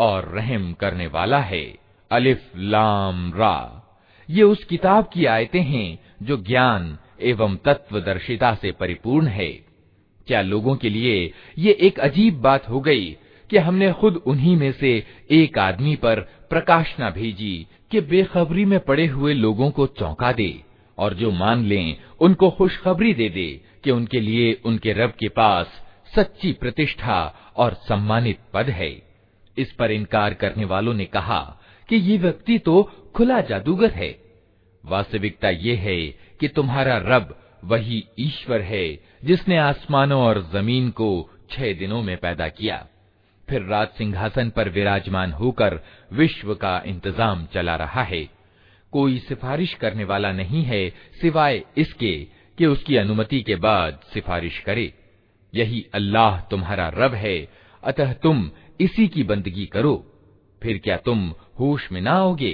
और रहम करने वाला है। अलिफ, लाम, रा। ये उस किताब की आयतें हैं जो ज्ञान एवं तत्वदर्शिता से परिपूर्ण है। क्या लोगों के लिए ये एक अजीब बात हो गई कि हमने खुद उन्हीं में से एक आदमी पर प्रकाशना भेजी कि बेखबरी में पड़े हुए लोगों को चौंका दे और जो मान लें, उनको खुशखबरी दे दे कि उनके लिए उनके रब के पास सच्ची प्रतिष्ठा और सम्मानित पद है। इस पर इनकार करने वालों ने कहा कि ये व्यक्ति तो खुला जादूगर है। वास्तविकता ये है कि तुम्हारा रब वही ईश्वर है जिसने आसमानों और ज़मीन को छह दिनों में पैदा किया। फिर राज सिंहासन पर विराजमान होकर विश्व का इंतज़ाम चला रहा है। कोई सिफारिश करने वाला नहीं है सिवाय इसके कि उसकी अनुमति के बाद सिफारिश करे। यही अल्लाह तुम्हारा रब है अतः तुम इसी की बंदगी करो फिर क्या तुम होश में ना आओगे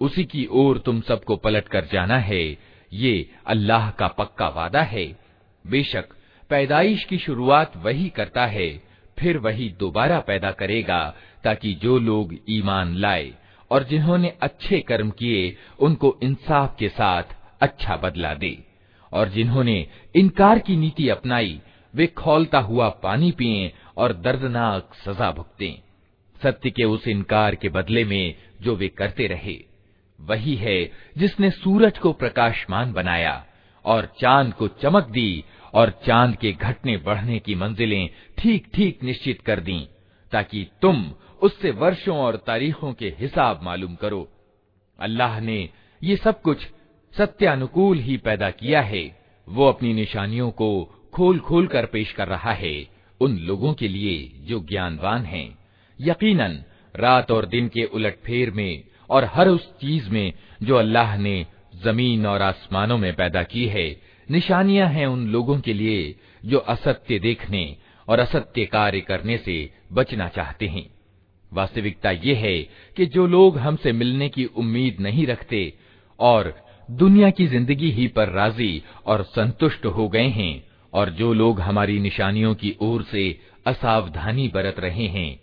उसी की ओर तुम सबको पलट कर जाना है ये अल्लाह का पक्का वादा है। बेशक पैदाइश की शुरुआत वही करता है, फिर वही दोबारा पैदा करेगा, ताकि जो लोग ईमान लाए और जिन्होंने अच्छे कर्म किए, उनको इंसाफ के साथ अच्छा बदला दे। और जिन्होंने इनकार की नीति अपनाई, वे खोलता हुआ पानी पिए और दर्दनाक सजा भुगतें। सत्य के उस इनकार के बदले में जो वे करते रहे। वही है जिसने सूरज को प्रकाशमान बनाया और चाँद को चमक दी और चाँद के घटने बढ़ने की मंजिलें ठीक ठीक निश्चित कर दी, ताकि तुम उससे वर्षों और तारीखों के हिसाब मालूम करो। अल्लाह ने ये सब कुछ सत्यानुकूल ही पैदा किया है। वो अपनी निशानियों को खोल खोल कर पेश कर रहा है, उन लोगों के लिए जो ज्ञानवान हैं। यकीनन, रात और दिन के उलटफेर में और हर उस चीज़ में जो अल्लाह ने ज़मीन और आसमानों में पैदा की है, निशानियाँ हैं उन लोगों के लिए जो असत्य देखने और असत्य कार्य करने से बचना चाहते हैं। वास्तविकता ये है कि जो लोग हमसे मिलने की उम्मीद नहीं रखते और दुनिया की ज़िंदगी ही पर राज़ी और संतुष्ट हो गए हैं और जो लोग हमारी निशानियों की ओर से असावधानी बरत रहे हैं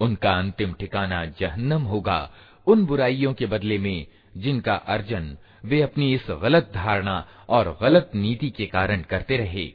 उनका अंतिम ठिकाना जहन्नम होगा उन बुराइयों के बदले में जिनका अर्जन वे अपनी इस गलत धारणा और गलत नीति के कारण करते रहे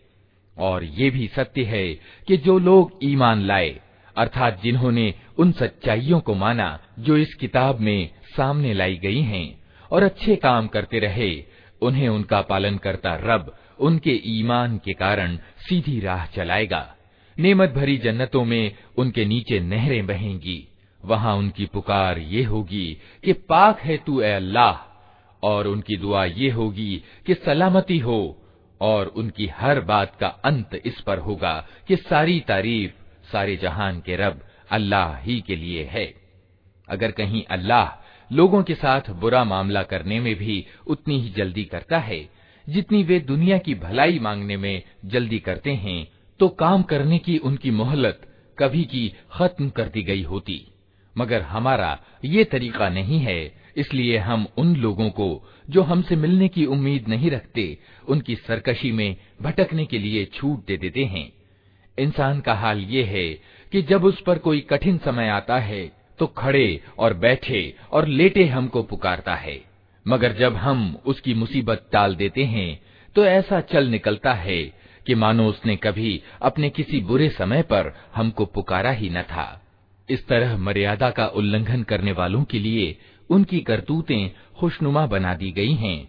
और ये भी सत्य है कि जो लोग ईमान लाए अर्थात जिन्होंने उन सच्चाइयों को माना जो इस किताब में सामने लाई गई हैं और अच्छे काम करते रहे। उन्हें उनका पालन करता रब, उनके ईमान के कारण सीधी राह चलाएगा। नेमत भरी जन्नतों में उनके नीचे नहरें बहेंगी। वहाँ उनकी पुकार ये होगी कि पाक है तू ए अल्लाह, और उनकी दुआ ये होगी कि सलामती हो, और उनकी हर बात का अंत इस पर होगा कि सारी तारीफ़ सारे जहान के रब अल्लाह ही के लिए है। अगर कहीं अल्लाह लोगों के साथ बुरा मामला करने में भी उतनी ही जल्दी करता है, जितनी वे दुनिया की भलाई मांगने में जल्दी करते हैं तो काम करने की उनकी मोहलत कभी की खत्म कर दी गई होती। मगर हमारा ये तरीका नहीं है, इसलिए हम उन लोगों को जो हमसे मिलने की उम्मीद नहीं रखते, उनकी सरकशी में भटकने के लिए छूट दे देते हैं। इंसान का हाल ये है कि जब उस पर कोई कठिन समय आता है तो खड़े और बैठे और लेटे हमको पुकारता है। मगर जब हम उसकी मुसीबत टाल देते हैं तो ऐसा चल निकलता है कि मानो उसने कभी अपने किसी बुरे समय पर हमको पुकारा ही न था। इस तरह मर्यादा का उल्लंघन करने वालों के लिए उनकी करतूतें खुशनुमा बना दी गई हैं।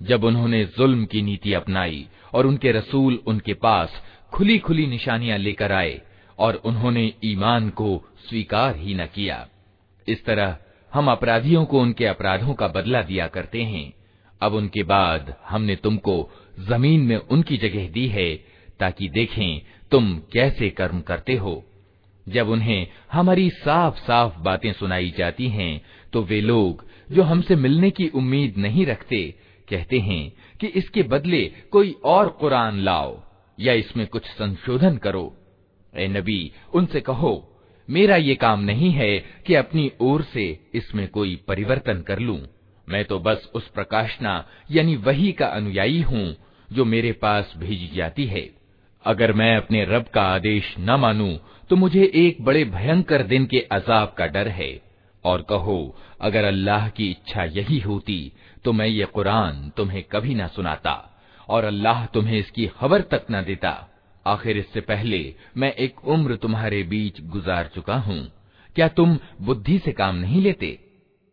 जब उन्होंने जुल्म की नीति अपनाई और उनके रसूल उनके पास खुली खुली निशानियाँ लेकर आए और उन्होंने ईमान को स्वीकार ही न किया। इस तरह हम अपराधियों को उनके अपराधों का बदला दिया करते हैं। अब उनके बाद हमने तुमको ज़मीन में उनकी जगह दी है ताकि देखें तुम कैसे कर्म करते हो। जब उन्हें हमारी साफ़ साफ़ बातें सुनाई जाती हैं तो वे लोग जो हमसे मिलने की उम्मीद नहीं रखते कहते हैं कि इसके बदले कोई और कुरान लाओ या इसमें कुछ संशोधन करो। ए नबी, उनसे कहो, मेरा ये काम नहीं है कि अपनी ओर से इसमें कोई परिवर्तन कर लूँ। मैं तो बस उस प्रकाशना, यानी वही का अनुयायी हूँ, जो मेरे पास भेजी जाती है। अगर मैं अपने रब का आदेश न मानूं तो मुझे एक बड़े भयंकर दिन के अजाब का डर है। और कहो, अगर अल्लाह की इच्छा यही होती तो मैं ये कुरान तुम्हें कभी न सुनाता और अल्लाह तुम्हें इसकी खबर तक न देता आखिर इससे पहले मैं एक उम्र तुम्हारे बीच गुजार चुका हूँ क्या तुम बुद्धि से काम नहीं लेते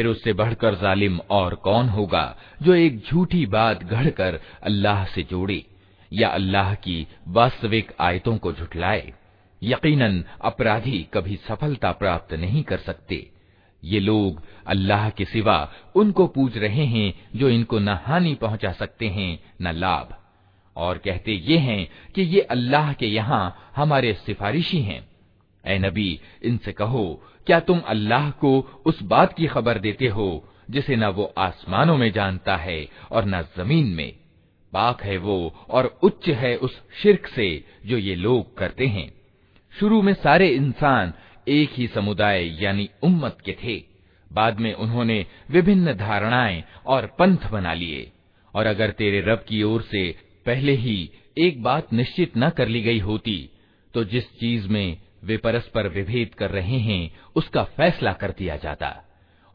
फिर उससे बढ़कर जालिम और कौन होगा जो एक झूठी बात गढ़कर अल्लाह से जोड़े, या अल्लाह की वास्तविक आयतों को झुठलाए। यकीनन, अपराधी कभी सफलता प्राप्त नहीं कर सकते। ये लोग अल्लाह के सिवा उनको पूज रहे हैं जो इनको न हानि पहुँचा सकते हैं, न लाभ। और कहते ये हैं कि ये अल्लाह के यहाँ हमारे सिफारिशी हैं। ए नबी, इनसे कहो, क्या तुम अल्लाह को उस बात की खबर देते हो, जिसे न वो आसमानों में जानता है और न ज़मीन में? पाक है वो और उच्च है उस शिरक से जो ये लोग करते हैं। शुरू में सारे इंसान एक ही समुदाय यानी उम्मत के थे। बाद में उन्होंने विभिन्न धारणाएँ और पंथ बना लिए। और अगर तेरे रब की ओर से पहले ही एक बात निश्चित न कर ली गई होती तो जिस चीज़ में वे परस्पर विभेद कर रहे हैं उसका फैसला कर दिया जाता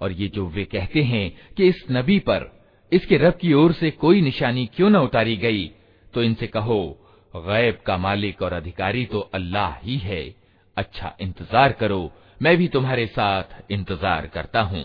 और ये जो वे कहते हैं कि इस नबी पर इसके रब की ओर से कोई निशानी क्यों न उतारी गई तो इनसे कहो गैब का मालिक और अधिकारी तो अल्लाह ही है अच्छा इंतजार करो मैं भी तुम्हारे साथ इंतजार करता हूँ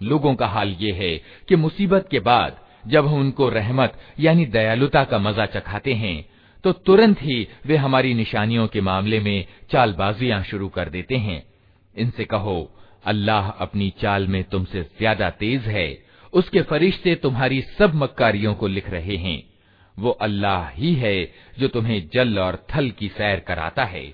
लोगों का हाल ये है कि मुसीबत के बाद जब हम उनको रहमत यानी दयालुता का मजा चखाते हैं तो तुरंत ही वे हमारी निशानियों के मामले में चालबाजियां शुरू कर देते हैं इनसे कहो अल्लाह अपनी चाल में तुमसे ज्यादा तेज है उसके फरिश्ते तुम्हारी सब मक्कारियों को लिख रहे हैं वो अल्लाह ही है जो तुम्हें जल और थल की सैर कराता है।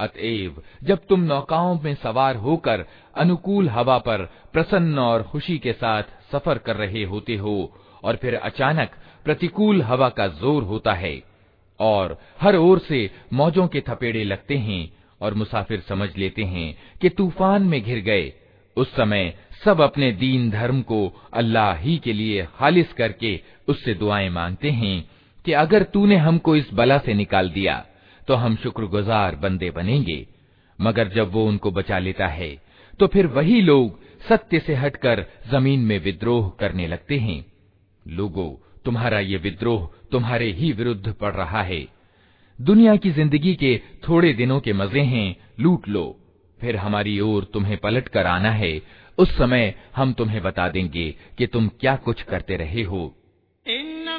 अतएव, जब तुम नौकाओं में सवार होकर अनुकूल हवा पर प्रसन्न और खुशी के साथ सफ़र कर रहे होते हो, और फिर अचानक प्रतिकूल हवा का ज़ोर होता है, और हर ओर से मौजों के थपेड़े लगते हैं, और मुसाफिर समझ लेते हैं कि तूफ़ान में घिर गए, उस समय सब अपने दीन धर्म को अल्लाह ही के लिए खालिस करके उससे दुआएँ मांगते हैं। कि अगर तूने हमको इस बला से निकाल दिया तो हम शुक्रगुजार बंदे बनेंगे। मगर जब वो उनको बचा लेता है तो फिर वही लोग सत्य से हटकर ज़मीन में विद्रोह करने लगते हैं। लोगों, तुम्हारा ये विद्रोह तुम्हारे ही विरुद्ध पड़ रहा है। दुनिया की ज़िंदगी के थोड़े दिनों के मज़े हैं, लूट लो। फिर हमारी ओर तुम्हें पलट कर आना है। उस समय हम तुम्हें बता देंगे कि तुम क्या कुछ करते रहे हो।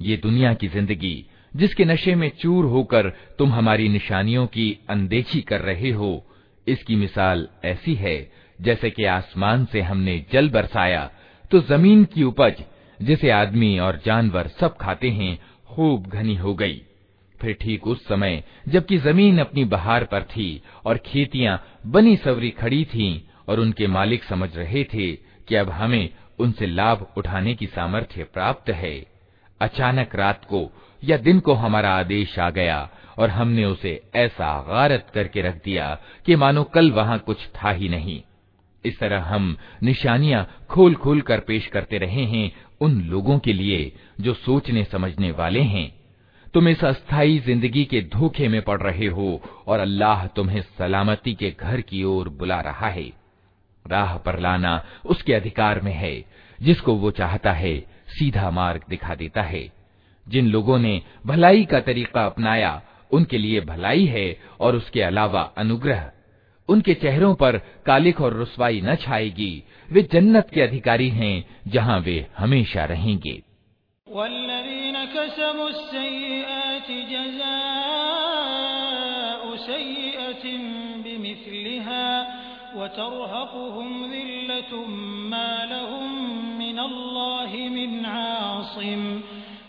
ये दुनिया की जिंदगी जिसके नशे में चूर होकर तुम हमारी निशानियों की अनदेखी कर रहे हो इसकी मिसाल ऐसी है जैसे कि आसमान से हमने जल बरसाया तो जमीन की उपज जिसे आदमी और जानवर सब खाते हैं खूब घनी हो गई। फिर ठीक उस समय, जबकि ज़मीन अपनी बहार पर थी और खेतियाँ बनी सवरी खड़ी थीं और उनके मालिक समझ रहे थे कि अब हमें उनसे लाभ उठाने की सामर्थ्य प्राप्त है। अचानक रात को या दिन को हमारा आदेश आ गया और हमने उसे ऐसा गारत करके रख दिया कि मानो कल वहाँ कुछ था ही नहीं। इस तरह हम निशानियाँ खोल खोल कर पेश करते रहे हैं उन लोगों के लिए जो सोचने समझने वाले हैं। तुम इस अस्थाई ज़िंदगी के धोखे में पड़ रहे हो और अल्लाह तुम्हें सलामती के घर की ओर बुला रहा है। राह पर लाना उसके अधिकार में है, जिसको वो चाहता है, सीधा मार्ग दिखा देता है। जिन लोगों ने भलाई का तरीका अपनाया, उनके लिए भलाई है और उसके अलावा अनुग्रह उनके चेहरों पर कालिक और रुसवाई न छाएगी। वे जन्नत के अधिकारी हैं, जहाँ वे हमेशा रहेंगे।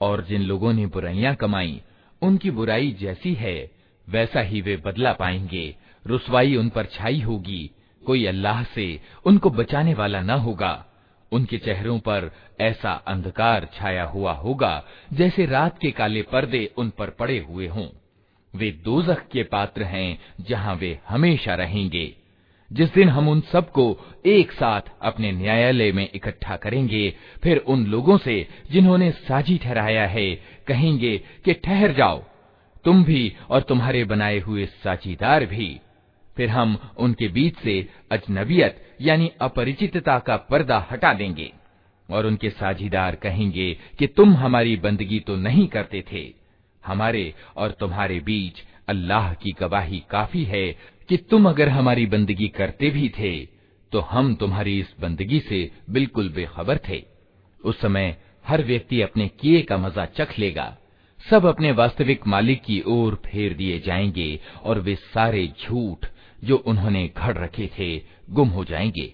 और जिन लोगों ने बुराइयां कमाई उनकी बुराई जैसी है वैसा ही वे बदला पाएंगे रुसवाई उन पर छाई होगी कोई अल्लाह से उनको बचाने वाला न होगा उनके चेहरों पर ऐसा अंधकार छाया हुआ होगा जैसे रात के काले पर्दे उन पर पड़े हुए हों वे दोजख के पात्र हैं, जहाँ वे हमेशा रहेंगे। जिस दिन हम उन सबको एक साथ अपने न्यायालय में इकट्ठा करेंगे, फिर उन लोगों से जिन्होंने साजी ठहराया है, कहेंगे कि ठहर जाओ, तुम भी और तुम्हारे बनाए हुए साझीदार भी। फिर हम उनके बीच से अजनबियत यानी अपरिचितता का पर्दा हटा देंगे और उनके साझीदार कहेंगे कि तुम हमारी बंदगी तो नहीं करते थे। हमारे और तुम्हारे बीच अल्लाह की गवाही काफ़ी है कि तुम अगर हमारी बंदगी करते भी थे तो हम तुम्हारी इस बंदगी से बिल्कुल बेखबर थे। उस समय हर व्यक्ति अपने किए का मज़ा चख लेगा। सब अपने वास्तविक मालिक की ओर फेर दिए जाएँगे और वे सारे झूठ जो उन्होंने घड़ रखे थे, गुम हो जाएँगे।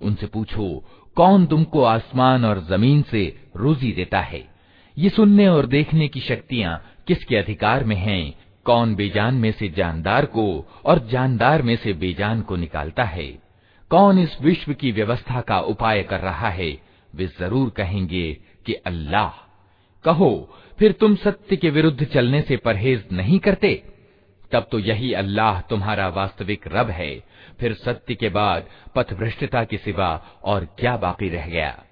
उनसे पूछो कौन तुमको आसमान और जमीन से रोजी देता है ये सुनने और देखने की शक्तियाँ किसके अधिकार में हैं? कौन बेजान में से जानदार को और जानदार में से बेजान को निकालता है कौन इस विश्व की व्यवस्था का उपाय कर रहा है वे जरूर कहेंगे कि अल्लाह कहो फिर तुम सत्य के विरुद्ध चलने से परहेज नहीं करते? तब तो यही अल्लाह तुम्हारा वास्तविक रब है। फिर सत्य के बाद पथभ्रष्टता के सिवा और क्या बाकी रह गया?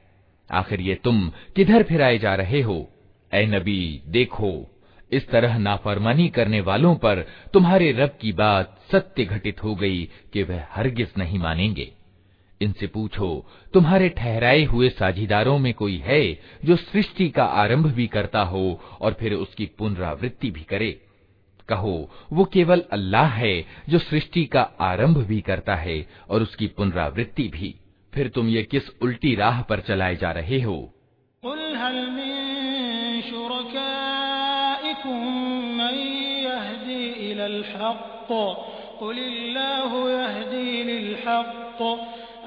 आखिर ये तुम किधर फिराए जा रहे हो? ए नबी, देखो, इस तरह नाफरमानी करने वालों पर तुम्हारे रब की बात सत्य घटित हो गई कि वह हरगिज नहीं मानेंगे। इनसे पूछो, तुम्हारे ठहराए हुए साझीदारों में कोई है जो सृष्टि का आरंभ भी करता हो और फिर उसकी पुनरावृत्ति भी करे? कहो, वो केवल अल्लाह है जो सृष्टि का आरंभ भी करता है और उसकी पुनरावृत्ति भी। फिर तुम ये किस उल्टी राह पर चलाए जा रहे हो?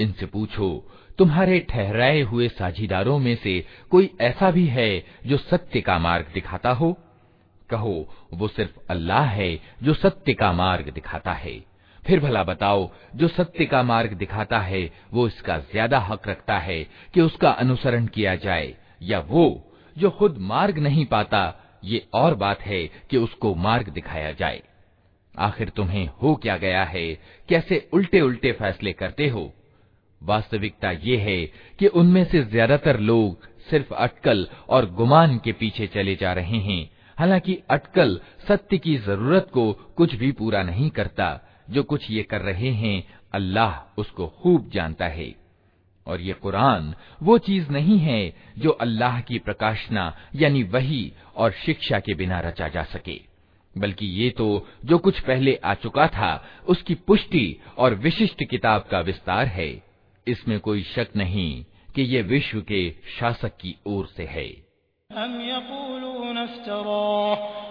इनसे पूछो तुम्हारे ठहराए हुए साझीदारों में से कोई ऐसा भी है जो सत्य का मार्ग दिखाता हो कहो वो सिर्फ अल्लाह है जो सत्य का मार्ग दिखाता है फिर भला बताओ, जो सत्य का मार्ग दिखाता है, वो इसका ज़्यादा हक रखता है कि उसका अनुसरण किया जाए, या वो, जो खुद मार्ग नहीं पाता, ये और बात है कि उसको मार्ग दिखाया जाए। आखिर तुम्हें हो क्या गया है? कैसे उल्टे उल्टे फैसले करते हो? वास्तविकता ये है कि उनमें से ज़्यादातर लोग सिर्फ़ अटकल और गुमान के पीछे चले जा रहे हैं। हालाँकि अटकल सत्य की ज़रूरत को कुछ भी पूरा नहीं करता जो कुछ ये कर रहे हैं, अल्लाह उसको खूब जानता है। और ये कुरान वो चीज़ नहीं है जो अल्लाह की प्रकाशना, यानी वही और शिक्षा के बिना रचा जा सके। बल्कि ये तो जो कुछ पहले आ चुका था, उसकी पुष्टि और विशिष्ट किताब का विस्तार है। इसमें कोई शक नहीं कि ये विश्व के शासक की ओर से है।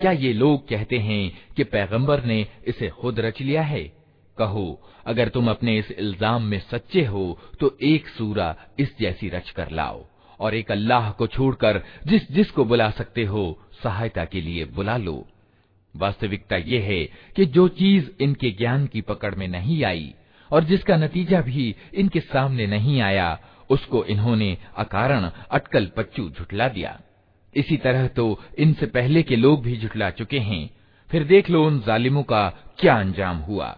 क्या ये लोग कहते हैं कि पैगंबर ने इसे खुद रच लिया है कहो अगर तुम अपने इस इल्जाम में सच्चे हो तो एक सूरा इस जैसी रच कर लाओ और एक अल्लाह को छोड़कर जिस जिस को बुला सकते हो सहायता के लिए बुला लो वास्तविकता ये है कि जो चीज़ इनके ज्ञान की पकड़ में नहीं आई और जिसका नतीजा भी इनके सामने नहीं आया, उसको इन्होंने अकारण अटकल पच्चू झुटला दिया। इसी तरह तो इनसे पहले के लोग भी झुटला चुके हैं। फिर देख लो उन जालिमों का क्या अंजाम हुआ।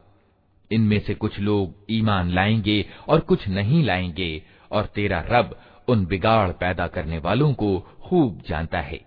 इनमें से कुछ लोग ईमान लाएँगे और कुछ नहीं लाएँगे, और तेरा रब उन बिगाड़ पैदा करने वालों को खूब जानता है।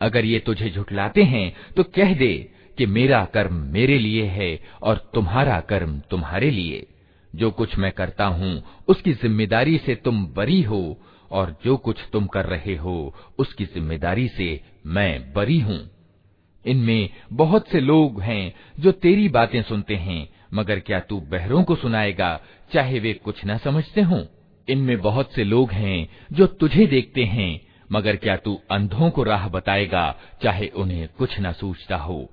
अगर ये तुझे झुठलाते हैं तो कह दे कि मेरा कर्म मेरे लिए है और तुम्हारा कर्म तुम्हारे लिए जो कुछ मैं करता हूँ उसकी जिम्मेदारी से तुम बरी हो और जो कुछ तुम कर रहे हो उसकी जिम्मेदारी से मैं बरी हूँ इनमें बहुत से लोग हैं जो तेरी बातें सुनते हैं, मगर क्या तू बहरों को सुनाएगा, चाहे वे कुछ न समझते हों? इनमें बहुत से लोग हैं जो तुझे देखते हैं, मगर क्या तू अंधों को राह बताएगा, चाहे उन्हें कुछ न सूझता हो?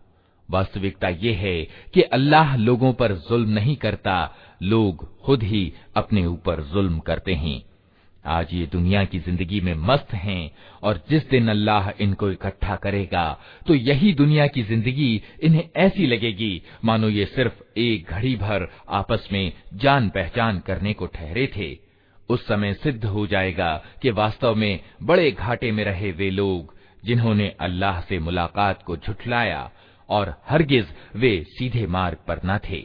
वास्तविकता ये है कि अल्लाह लोगों पर जुल्म नहीं करता, लोग खुद ही अपने ऊपर जुल्म करते हैं। आज ये दुनिया की ज़िंदगी में मस्त हैं और जिस दिन अल्लाह इनको इकट्ठा करेगा तो यही दुनिया की ज़िंदगी इन्हें ऐसी लगेगी। मानो ये सिर्फ़ एक घड़ी भर आपस में जान पहचान करने को ठहरे थे। उस समय सिद्ध हो जाएगा कि वास्तव में बड़े घाटे में रहे वे लोग, जिन्होंने अल्लाह से मुलाकात को झुठलाया और हरगिज वे सीधे मार्ग पर न थे।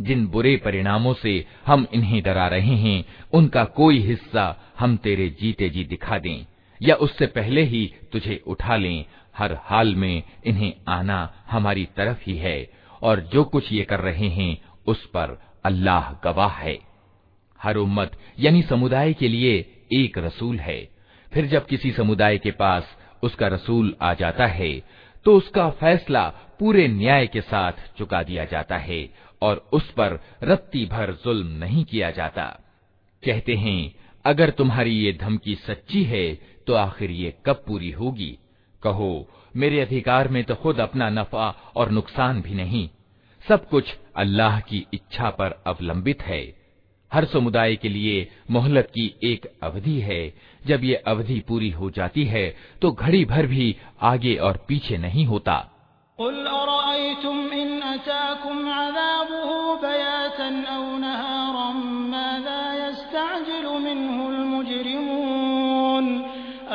जिन बुरे परिणामों से हम इन्हें डरा रहे हैं उनका कोई हिस्सा हम तेरे जीते जी दिखा दें या उससे पहले ही तुझे उठा लें। हर हाल में इन्हें आना हमारी तरफ़ ही है, और जो कुछ ये कर रहे हैं, उस पर अल्लाह गवाह है। हर उम्मत, यानी समुदाय के लिए एक रसूल है। फिर जब किसी समुदाय के पास उसका रसूल आ जाता है तो उसका फैसला पूरे न्याय के साथ चुका दिया जाता है, और उस पर रत्ती भर जुल्म नहीं किया जाता। कहते हैं, अगर तुम्हारी ये धमकी सच्ची है तो आखिर ये कब पूरी होगी? कहो, मेरे अधिकार में तो खुद अपना नफा और नुकसान भी नहीं। सब कुछ अल्लाह की इच्छा पर अवलंबित है। हर समुदाय के लिए मोहलत की एक अवधि है। जब ये अवधि पूरी हो जाती है तो घड़ी भर भी आगे और पीछे नहीं होता।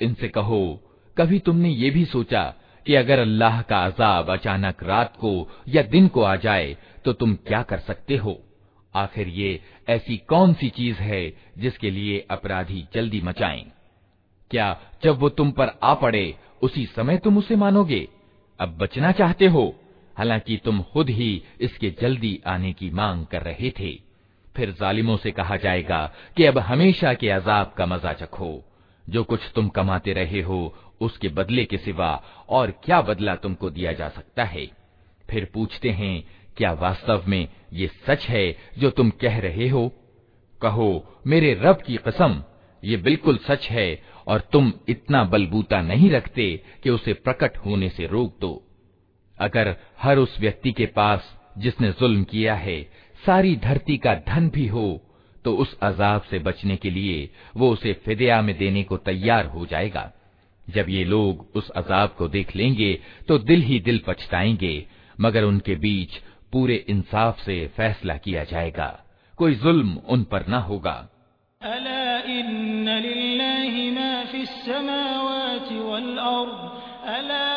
इनसे कहो कभी तुमने ये भी सोचा कि अगर अल्लाह का अजाब अचानक रात को या दिन को आ जाए तो तुम क्या कर सकते हो आखिर ये ऐसी कौन सी चीज है जिसके लिए अपराधी जल्दी मचाएं? क्या जब वो तुम पर आ पड़े उसी समय तुम उसे मानोगे अब बचना चाहते हो हालाँकि तुम खुद ही इसके जल्दी आने की मांग कर रहे थे। फिर जालिमों से कहा जाएगा कि अब हमेशा के अजाब का मज़ा चखो। जो कुछ तुम कमाते रहे हो, उसके बदले के सिवा और क्या बदला तुमको दिया जा सकता है? फिर पूछते हैं, क्या वास्तव में ये सच है जो तुम कह रहे हो? कहो, मेरे रब की कसम, ये बिल्कुल सच है और तुम इतना बलबूता नहीं रखते कि उसे प्रकट होने से रोक दो। अगर हर उस व्यक्ति के पास जिसने जुल्म किया है, सारी धरती का धन भी हो तो उस अजाब से बचने के लिए वो उसे फिदया में देने को तैयार हो जाएगा। जब ये लोग उस अजाब को देख लेंगे तो दिल ही दिल पछताएँगे, मगर उनके बीच पूरे इंसाफ से फैसला किया जाएगा। कोई जुल्म उन पर न होगा। अला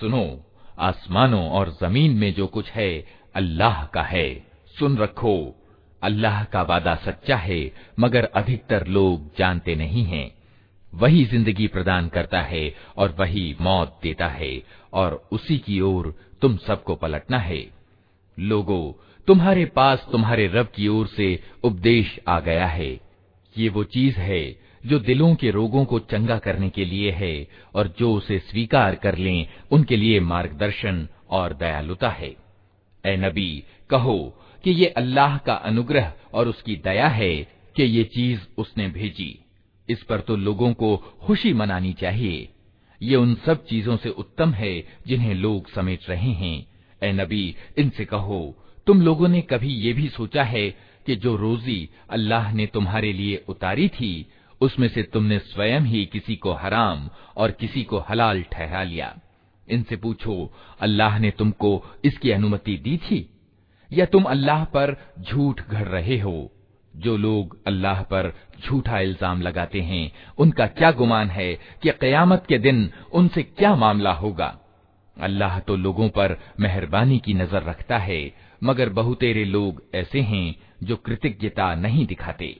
सुनो आसमानों और जमीन में जो कुछ है अल्लाह का है सुन रखो अल्लाह का वादा सच्चा है मगर अधिकतर लोग जानते नहीं हैं वही ज़िंदगी प्रदान करता है और वही मौत देता है और उसी की ओर तुम सबको पलटना है। लोगो, तुम्हारे पास तुम्हारे रब की ओर से उपदेश आ गया है। ये वो चीज़ है जो दिलों के रोगों को चंगा करने के लिए है और जो उसे स्वीकार कर लें, उनके लिए मार्गदर्शन और दयालुता है। ए नबी, कहो कि ये अल्लाह का अनुग्रह और उसकी दया है कि ये चीज़ उसने भेजी। इस पर तो लोगों को खुशी मनानी चाहिए। ये उन सब चीज़ों से उत्तम है जिन्हें लोग समेट रहे हैं। ए नबी, इनसे कहो, तुम लोगों ने कभी ये भी सोचा है कि जो रोजी अल्लाह ने तुम्हारे लिए उतारी थी, उसमें से तुमने स्वयं ही किसी को हराम और किसी को हलाल ठहरा लिया। इनसे पूछो, अल्लाह ने तुमको इसकी अनुमति दी थी? या तुम अल्लाह पर झूठ घड़ रहे हो? जो लोग अल्लाह पर झूठा इल्ज़ाम लगाते हैं। उनका क्या गुमान है कि कयामत के दिन उनसे क्या मामला होगा? अल्लाह तो लोगों पर मेहरबानी की नज़र रखता है, मगर बहुतेरे लोग ऐसे हैं जो कृतज्ञता नहीं दिखाते।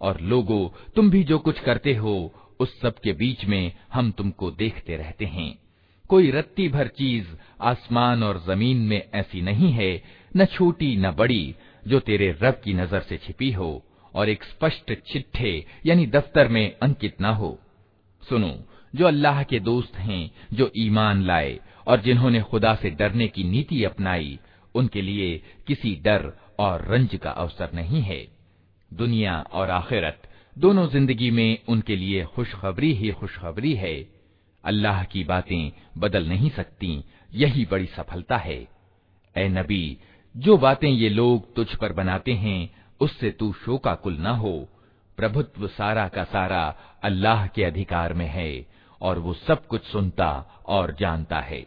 और लोगो, तुम भी जो कुछ करते हो, उस सब के बीच में हम तुमको देखते रहते हैं। कोई रत्ती भर चीज़ आसमान और ज़मीन में ऐसी नहीं है, न छोटी न बड़ी, जो तेरे रब की नज़र से छिपी हो, और एक स्पष्ट चिट्ठे, यानी दफ्तर में अंकित न हो। सुनो, जो अल्लाह के दोस्त हैं, जो ईमान लाए, और जिन्होंने खुदा से डरने की नीति अपनाई, उनके लिए किसी डर और रंज का अवसर नहीं है। दुनिया और आखिरत, दोनों ज़िंदगी में उनके लिए खुशखबरी ही खुशखबरी है। अल्लाह की बातें बदल नहीं सकती, यही बड़ी सफलता है। ए नबी, जो बातें ये लोग तुझ पर बनाते हैं, उससे तू शोकाकुल न हो। प्रभुत्व सारा का सारा अल्लाह के अधिकार में है, और वो सब कुछ सुनता और जानता है।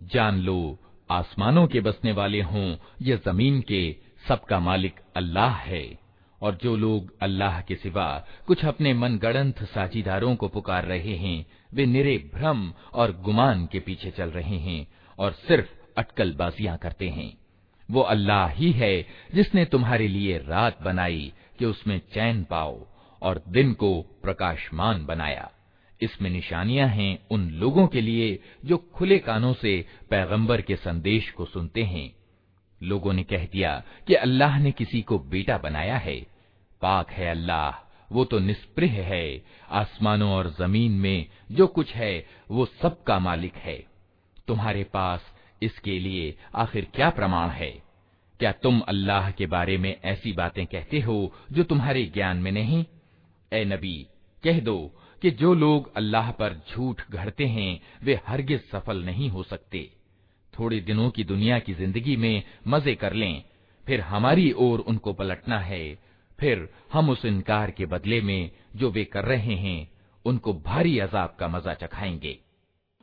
जान लो आसमानों के बसने वाले हों या जमीन के सबका मालिक अल्लाह है और जो लोग अल्लाह के सिवा कुछ अपने मनगढ़ंत साझीदारों को पुकार रहे हैं वे निरे भ्रम और गुमान के पीछे चल रहे हैं और सिर्फ़ अटकलबाजियाँ करते हैं। वो अल्लाह ही है जिसने तुम्हारे लिए रात बनाई कि उसमें चैन पाओ और दिन को प्रकाशमान बनाया। इसमें निशानियाँ हैं उन लोगों के लिए जो खुले कानों से पैगंबर के संदेश को सुनते हैं। लोगों ने कह दिया कि अल्लाह ने किसी को बेटा बनाया है। पाक है अल्लाह, वो तो निष्प्रह है। आसमानों और ज़मीन में जो कुछ है, वो सबका मालिक है। तुम्हारे पास इसके लिए आखिर क्या प्रमाण है? क्या तुम अल्लाह के बारे में ऐसी बातें कहते हो जो तुम्हारे ज्ञान में नहीं? ए नबी, कह दो कि जो लोग अल्लाह पर झूठ घड़ते हैं, वे हरगिज सफल नहीं हो सकते। थोड़े दिनों की दुनिया की ज़िंदगी में मज़े कर लें, फिर हमारी ओर उनको पलटना है, फिर हम उस इनकार के बदले में जो वे कर रहे हैं, उनको भारी अजाब का मज़ा चखाएँगे।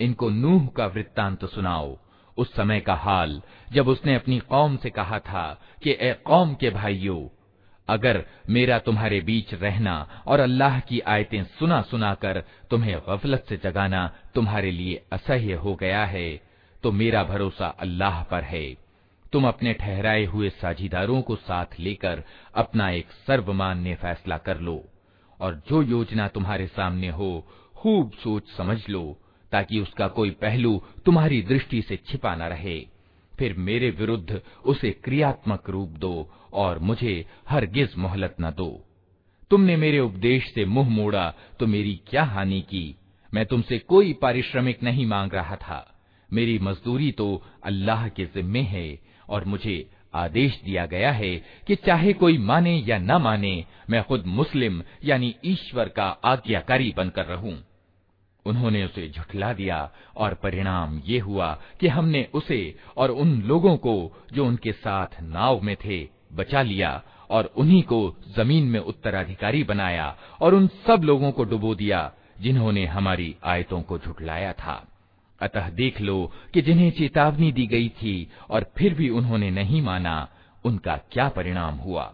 इनको नूह का वृत्तांत सुनाओ उस समय का हाल जब उसने अपनी कौम से कहा था कि ए कौम के भाइयों अगर मेरा तुम्हारे बीच रहना और अल्लाह की आयतें सुना सुना कर तुम्हें गफलत से जगाना तुम्हारे लिए असह्य हो गया है तो मेरा भरोसा अल्लाह पर है। तुम अपने ठहराए हुए साझीदारों को साथ लेकर अपना एक सर्वमान्य फैसला कर लो और जो योजना तुम्हारे सामने हो, खूब सोच समझ लो, ताकि उसका कोई पहलू तुम्हारी दृष्टि से छिपा न रहे। फिर मेरे विरुद्ध उसे क्रियात्मक रूप दो और मुझे हरगिज मोहलत न दो। तुमने मेरे उपदेश से मुँह मोड़ा तो मेरी क्या हानि की? मैं तुमसे कोई पारिश्रमिक नहीं मांग रहा था। मेरी मजदूरी तो अल्लाह के जिम्मे है और मुझे आदेश दिया गया है कि चाहे कोई माने या न माने, मैं खुद मुस्लिम, यानी ईश्वर का आज्ञाकारी बनकर रहूँ। उन्होंने उसे झुठला दिया और परिणाम ये हुआ कि हमने उसे और उन लोगों को जो उनके साथ नाव में थे बचा लिया और उन्हीं को ज़मीन में उत्तराधिकारी बनाया और उन सब लोगों को डुबो दिया जिन्होंने हमारी आयतों को झुठलाया था। अतः देख लो कि जिन्हें चेतावनी दी गई थी और फिर भी उन्होंने नहीं माना, उनका क्या परिणाम हुआ।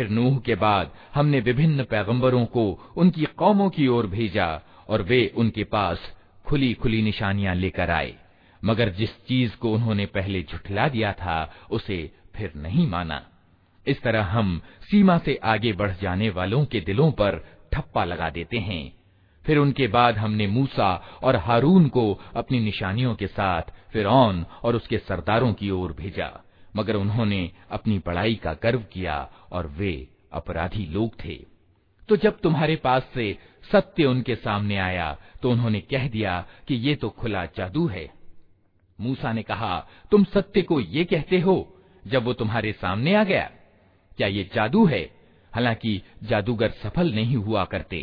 फिर नूह के बाद हमने विभिन्न पैगंबरों को उनकी कौमों की ओर भेजा और वे उनके पास खुली खुली निशानियाँ लेकर आए। मगर जिस चीज़ को उन्होंने पहले झुठला दिया था, उसे फिर नहीं माना। इस तरह हम सीमा से आगे बढ़ जाने वालों के दिलों पर ठप्पा लगा देते हैं। फिर उनके बाद हमने मूसा और हारून को अपनी निशानियों के साथ फिर और उसके सरदारों की ओर भेजा। मगर उन्होंने अपनी बड़ाई का गर्व किया और वे अपराधी लोग थे। तो जब तुम्हारे पास से सत्य उनके सामने आया तो उन्होंने कह दिया कि ये तो खुला जादू है। मूसा ने कहा, तुम सत्य को ये कहते हो, जब वो तुम्हारे सामने आ गया? क्या ये जादू है? हालाँकि जादूगर सफल नहीं हुआ करते।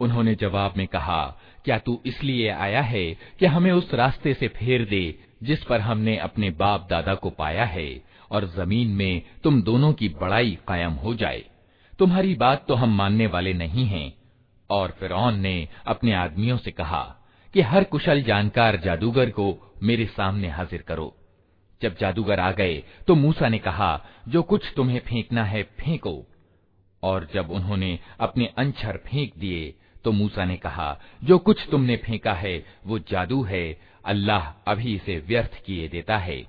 उन्होंने जवाब में कहा क्या तू इसलिए आया है कि हमें उस रास्ते से फेर दे जिस पर हमने अपने बाप दादा को पाया है और जमीन में तुम दोनों की बड़ाई कायम हो जाए तुम्हारी बात तो हम मानने वाले नहीं हैं और फिर ने अपने आदमियों से कहा कि हर कुशल जानकार जादूगर को मेरे सामने हाजिर करो। जब जादूगर आ गए तो मूसा ने कहा, जो कुछ तुम्हें फेंकना है, फेंको। और जब उन्होंने अपने अंछर फेंक दिए तो मूसा ने कहा, जो कुछ तुमने फेंका है, वो जादू है। अल्लाह अभी इसे व्यर्थ किए देता है।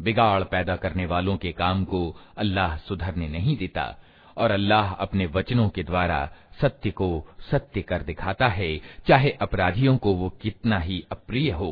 बिगाड़ पैदा करने वालों के काम को अल्लाह सुधरने नहीं देता और अल्लाह अपने वचनों के द्वारा सत्य को सत्य कर दिखाता है चाहे अपराधियों को वो कितना ही अप्रिय हो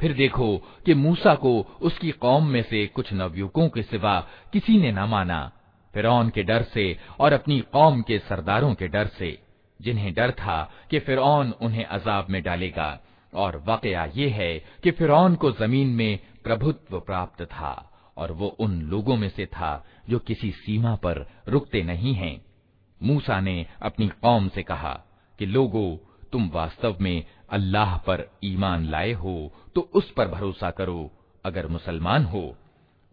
फिर देखो कि मूसा को उसकी कौम में से कुछ नवयुवकों के सिवा किसी ने न माना। फिर के डर से और अपनी कौम के सरदारों के डर से। जिन्हें डर था कि फिर उन्हें अजाब में डालेगा। और वाकया ये है कि फिर को ज़मीन में प्रभुत्व प्राप्त था और वो उन लोगों में से था जो किसी सीमा पर रुकते नहीं हैं। मूसा ने अपनी कौम से कहा कि, लोगों, तुम वास्तव में अल्लाह पर ईमान लाए हो तो उस पर भरोसा करो। अगर मुसलमान हो,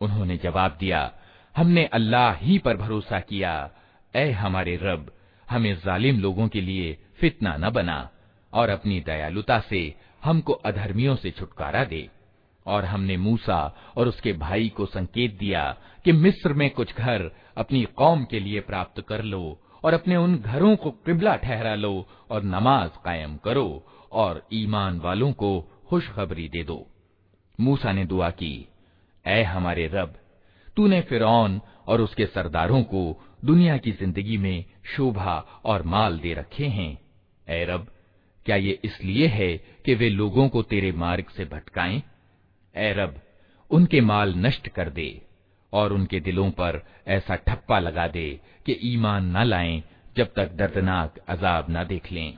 उन्होंने जवाब दिया, हमने अल्लाह ही पर भरोसा किया। ए हमारे रब, हमें जालिम लोगों के लिए फितना न बना, और अपनी दयालुता से हमको अधर्मियों से छुटकारा दे। और हमने मूसा और उसके भाई को संकेत दिया कि मिस्र में कुछ घर अपनी कौम के लिए प्राप्त कर लो, और अपने उन घरों को किबला ठहरा लो, और नमाज़ कायम करो और ईमान वालों को खुशखबरी दे दो। मूसा ने दुआ की, ऐ हमारे रब, तूने फिर और उसके सरदारों को दुनिया की ज़िंदगी में शोभा और माल दे रखे हैं। ऐ रब, क्या ये इसलिए है कि वे लोगों को तेरे मार्ग से भटकाएँ? ऐ रब, उनके माल नष्ट कर दे और उनके दिलों पर ऐसा ठप्पा लगा दे कि ईमान न लाएँ जब तक दर्दनाक अजाब न देख लें।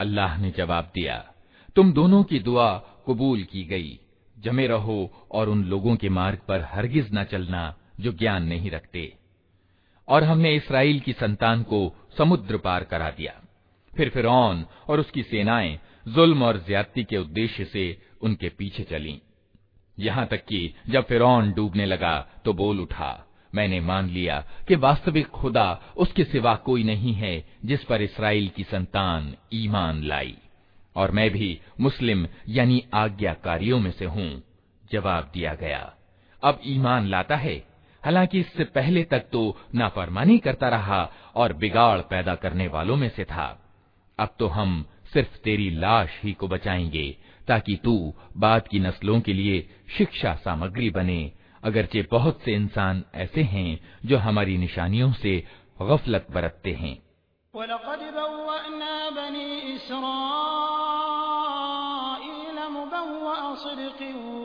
अल्लाह ने जवाब दिया तुम दोनों की दुआ कबूल की गई जमे रहो और उन लोगों के मार्ग पर हरगिज न चलना जो ज्ञान नहीं रखते और हमने इसराइल की संतान को समुद्र पार करा दिया फिर फिर और उसकी सेनाएं जुल्म और ज्यादती के उद्देश्य से उनके पीछे चली। यहाँ तक कि जब फिर डूबने लगा तो बोल उठा, मैंने मान लिया कि वास्तविक खुदा उसके सिवा कोई नहीं है जिस पर इसराइल की संतान ईमान लाई। और मैं भी मुस्लिम, यानी आज्ञाकारियों में से हूँ, जवाब दिया गया। अब ईमान लाता है? हालाँकि इससे पहले तक तो नाफरमानी करता रहा और बिगाड़ पैदा करने वालों में से था। अब तो हम सिर्फ़ तेरी लाश ही को बचाएँगे, ताकि तू बाद की नस्लों के लिए शिक्षा सामग्री बने। अगरचे बहुत से इंसान ऐसे हैं जो हमारी निशानियों से गफलत बरतते हैं।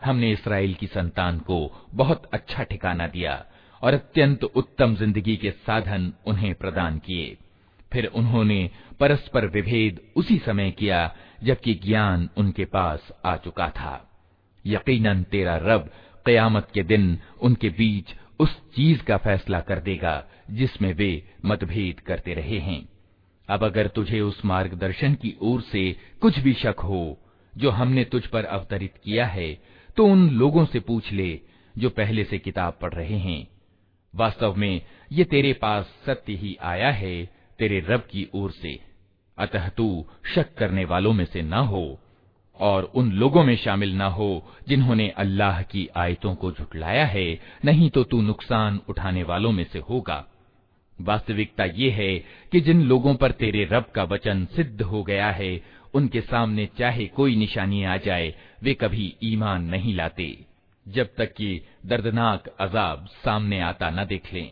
हमने इसराइल की संतान को बहुत अच्छा ठिकाना दिया और अत्यंत उत्तम जिंदगी के साधन उन्हें प्रदान किए फिर उन्होंने परस्पर विभेद उसी समय किया, जबकि ज्ञान उनके पास आ चुका था। यकीनन तेरा रब कयामत के दिन उनके बीच उस चीज़ का फैसला कर देगा, जिसमें वे मतभेद करते रहे हैं। अब अगर तुझे उस मार्गदर्शन की ओर से कुछ भी शक हो, जो हमने तुझ पर अवतरित किया है तो उन लोगों से पूछ ले, जो पहले से किताब पढ़ रहे हैं। वास्तव में ये तेरे पास सत्य ही आया है तेरे रब की ओर से। अतः तू शक करने वालों में से न हो और उन लोगों में शामिल न हो जिन्होंने अल्लाह की आयतों को झुटलाया है, नहीं तो तू नुकसान उठाने वालों में से होगा। वास्तविकता ये है कि जिन लोगों पर तेरे रब का वचन सिद्ध हो गया है, उनके सामने चाहे कोई निशानी आ जाए, वे कभी ईमान नहीं लाते। जब तक कि दर्दनाक अजाब सामने आता न देख लें,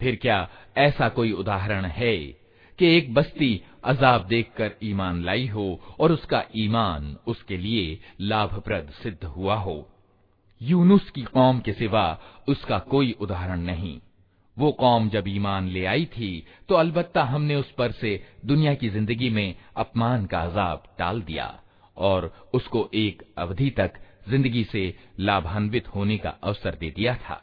फिर क्या ऐसा कोई उदाहरण है कि एक बस्ती अजाब देखकर ईमान लाई हो और उसका ईमान उसके लिए लाभप्रद सिद्ध हुआ हो। यूनुस की कौम के सिवा उसका कोई उदाहरण नहीं। वो कौम जब ईमान ले आई थी तो अलबत्ता हमने उस पर से दुनिया की ज़िंदगी में अपमान का अजाब टाल दिया और उसको एक अवधि तक ज़िंदगी से लाभान्वित होने का अवसर दे दिया था।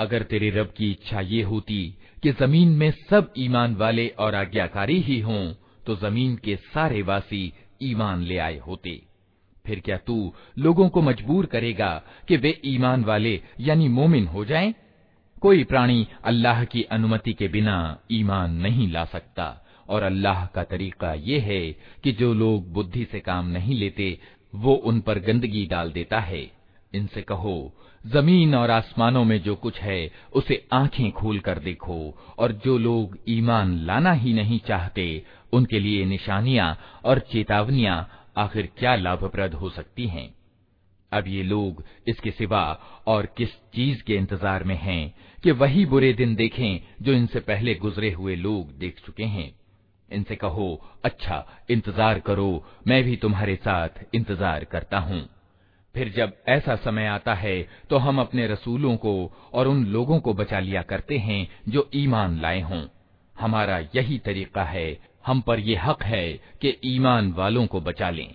अगर तेरे रब की इच्छा ये होती कि ज़मीन में सब ईमान वाले और आज्ञाकारी ही हों तो ज़मीन के सारे वासी ईमान ले आए होते। फिर क्या तू लोगों को मजबूर करेगा कि वे ईमान वाले यानी मोमिन हो जाएँ? कोई प्राणी अल्लाह की अनुमति के बिना ईमान नहीं ला सकता। और अल्लाह का तरीका ये है कि जो लोग बुद्धि से काम नहीं लेते, वो उन पर गंदगी डाल देता है। इनसे कहो ज़मीन और आसमानों में जो कुछ है, उसे आँखें खोल कर देखो, और जो लोग ईमान लाना ही नहीं चाहते, उनके लिए निशानियाँ और चेतावनियाँ आखिर क्या लाभप्रद हो सकती हैं? अब ये लोग इसके सिवा और किस चीज़ के इंतज़ार में हैं कि वही बुरे दिन देखें जो इनसे पहले गुजरे हुए लोग देख चुके हैं। इनसे कहो अच्छा इंतज़ार करो, मैं भी तुम्हारे साथ इंतज़ार करता हूँ। फिर जब ऐसा समय आता है तो हम अपने रसूलों को और उन लोगों को बचा लिया करते हैं, जो ईमान लाए हों। हमारा यही तरीका है, हम पर यह हक है कि ईमान वालों को बचा लें।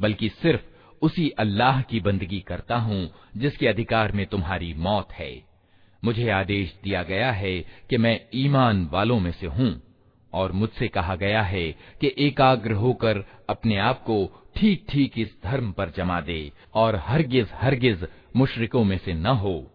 बल्कि सिर्फ़ उसी अल्लाह की बंदगी करता हूँ, जिसके अधिकार में तुम्हारी मौत है। मुझे आदेश दिया गया है कि मैं ईमान वालों में से हूँ, और मुझसे कहा गया है कि एकाग्र होकर अपने आप को ठीक ठीक इस धर्म पर जमा दे, और हरगिज हरगिज मुशरिकों में से न हो।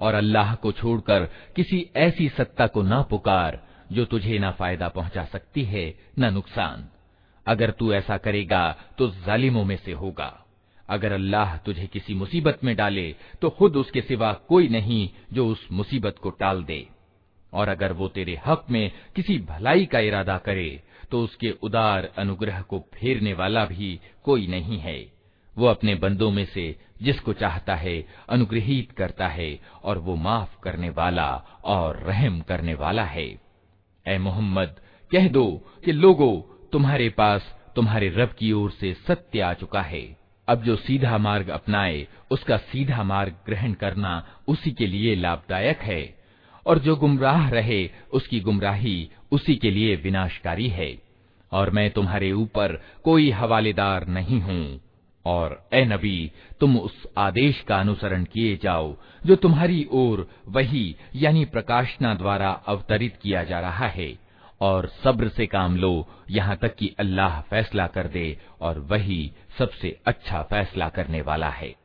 और अल्लाह को छोड़कर किसी ऐसी सत्ता को ना पुकार जो तुझे ना फायदा पहुंचा सकती है न नुकसान अगर तू ऐसा करेगा तो जालिमों में से होगा अगर अल्लाह तुझे किसी मुसीबत में डाले तो खुद उसके सिवा कोई नहीं जो उस मुसीबत को टाल दे और अगर वो तेरे हक में किसी भलाई का इरादा करे तो उसके उदार अनुग्रह को फेरने वाला भी कोई नहीं है। वो अपने बंदों में से जिसको चाहता है, अनुग्रहित करता है और वो माफ़ करने वाला और रहम करने वाला है। ए मोहम्मद, कह दो कि लोगो, तुम्हारे पास तुम्हारे रब की ओर से सत्य आ चुका है। अब जो सीधा मार्ग अपनाए, उसका सीधा मार्ग ग्रहण करना उसी के लिए लाभदायक है। और जो गुमराह रहे, उसकी गुमराही उसी के लिए विनाशकारी है, और मैं तुम्हारे ऊपर कोई हवालेदार नहीं हूँ। और ए नबी, तुम उस आदेश का अनुसरण किए जाओ, जो तुम्हारी ओर वही, यानी प्रकाशना द्वारा अवतरित किया जा रहा है। और सब्र से काम लो, यहाँ तक कि अल्लाह फैसला कर दे, और वही सबसे अच्छा फैसला करने वाला है।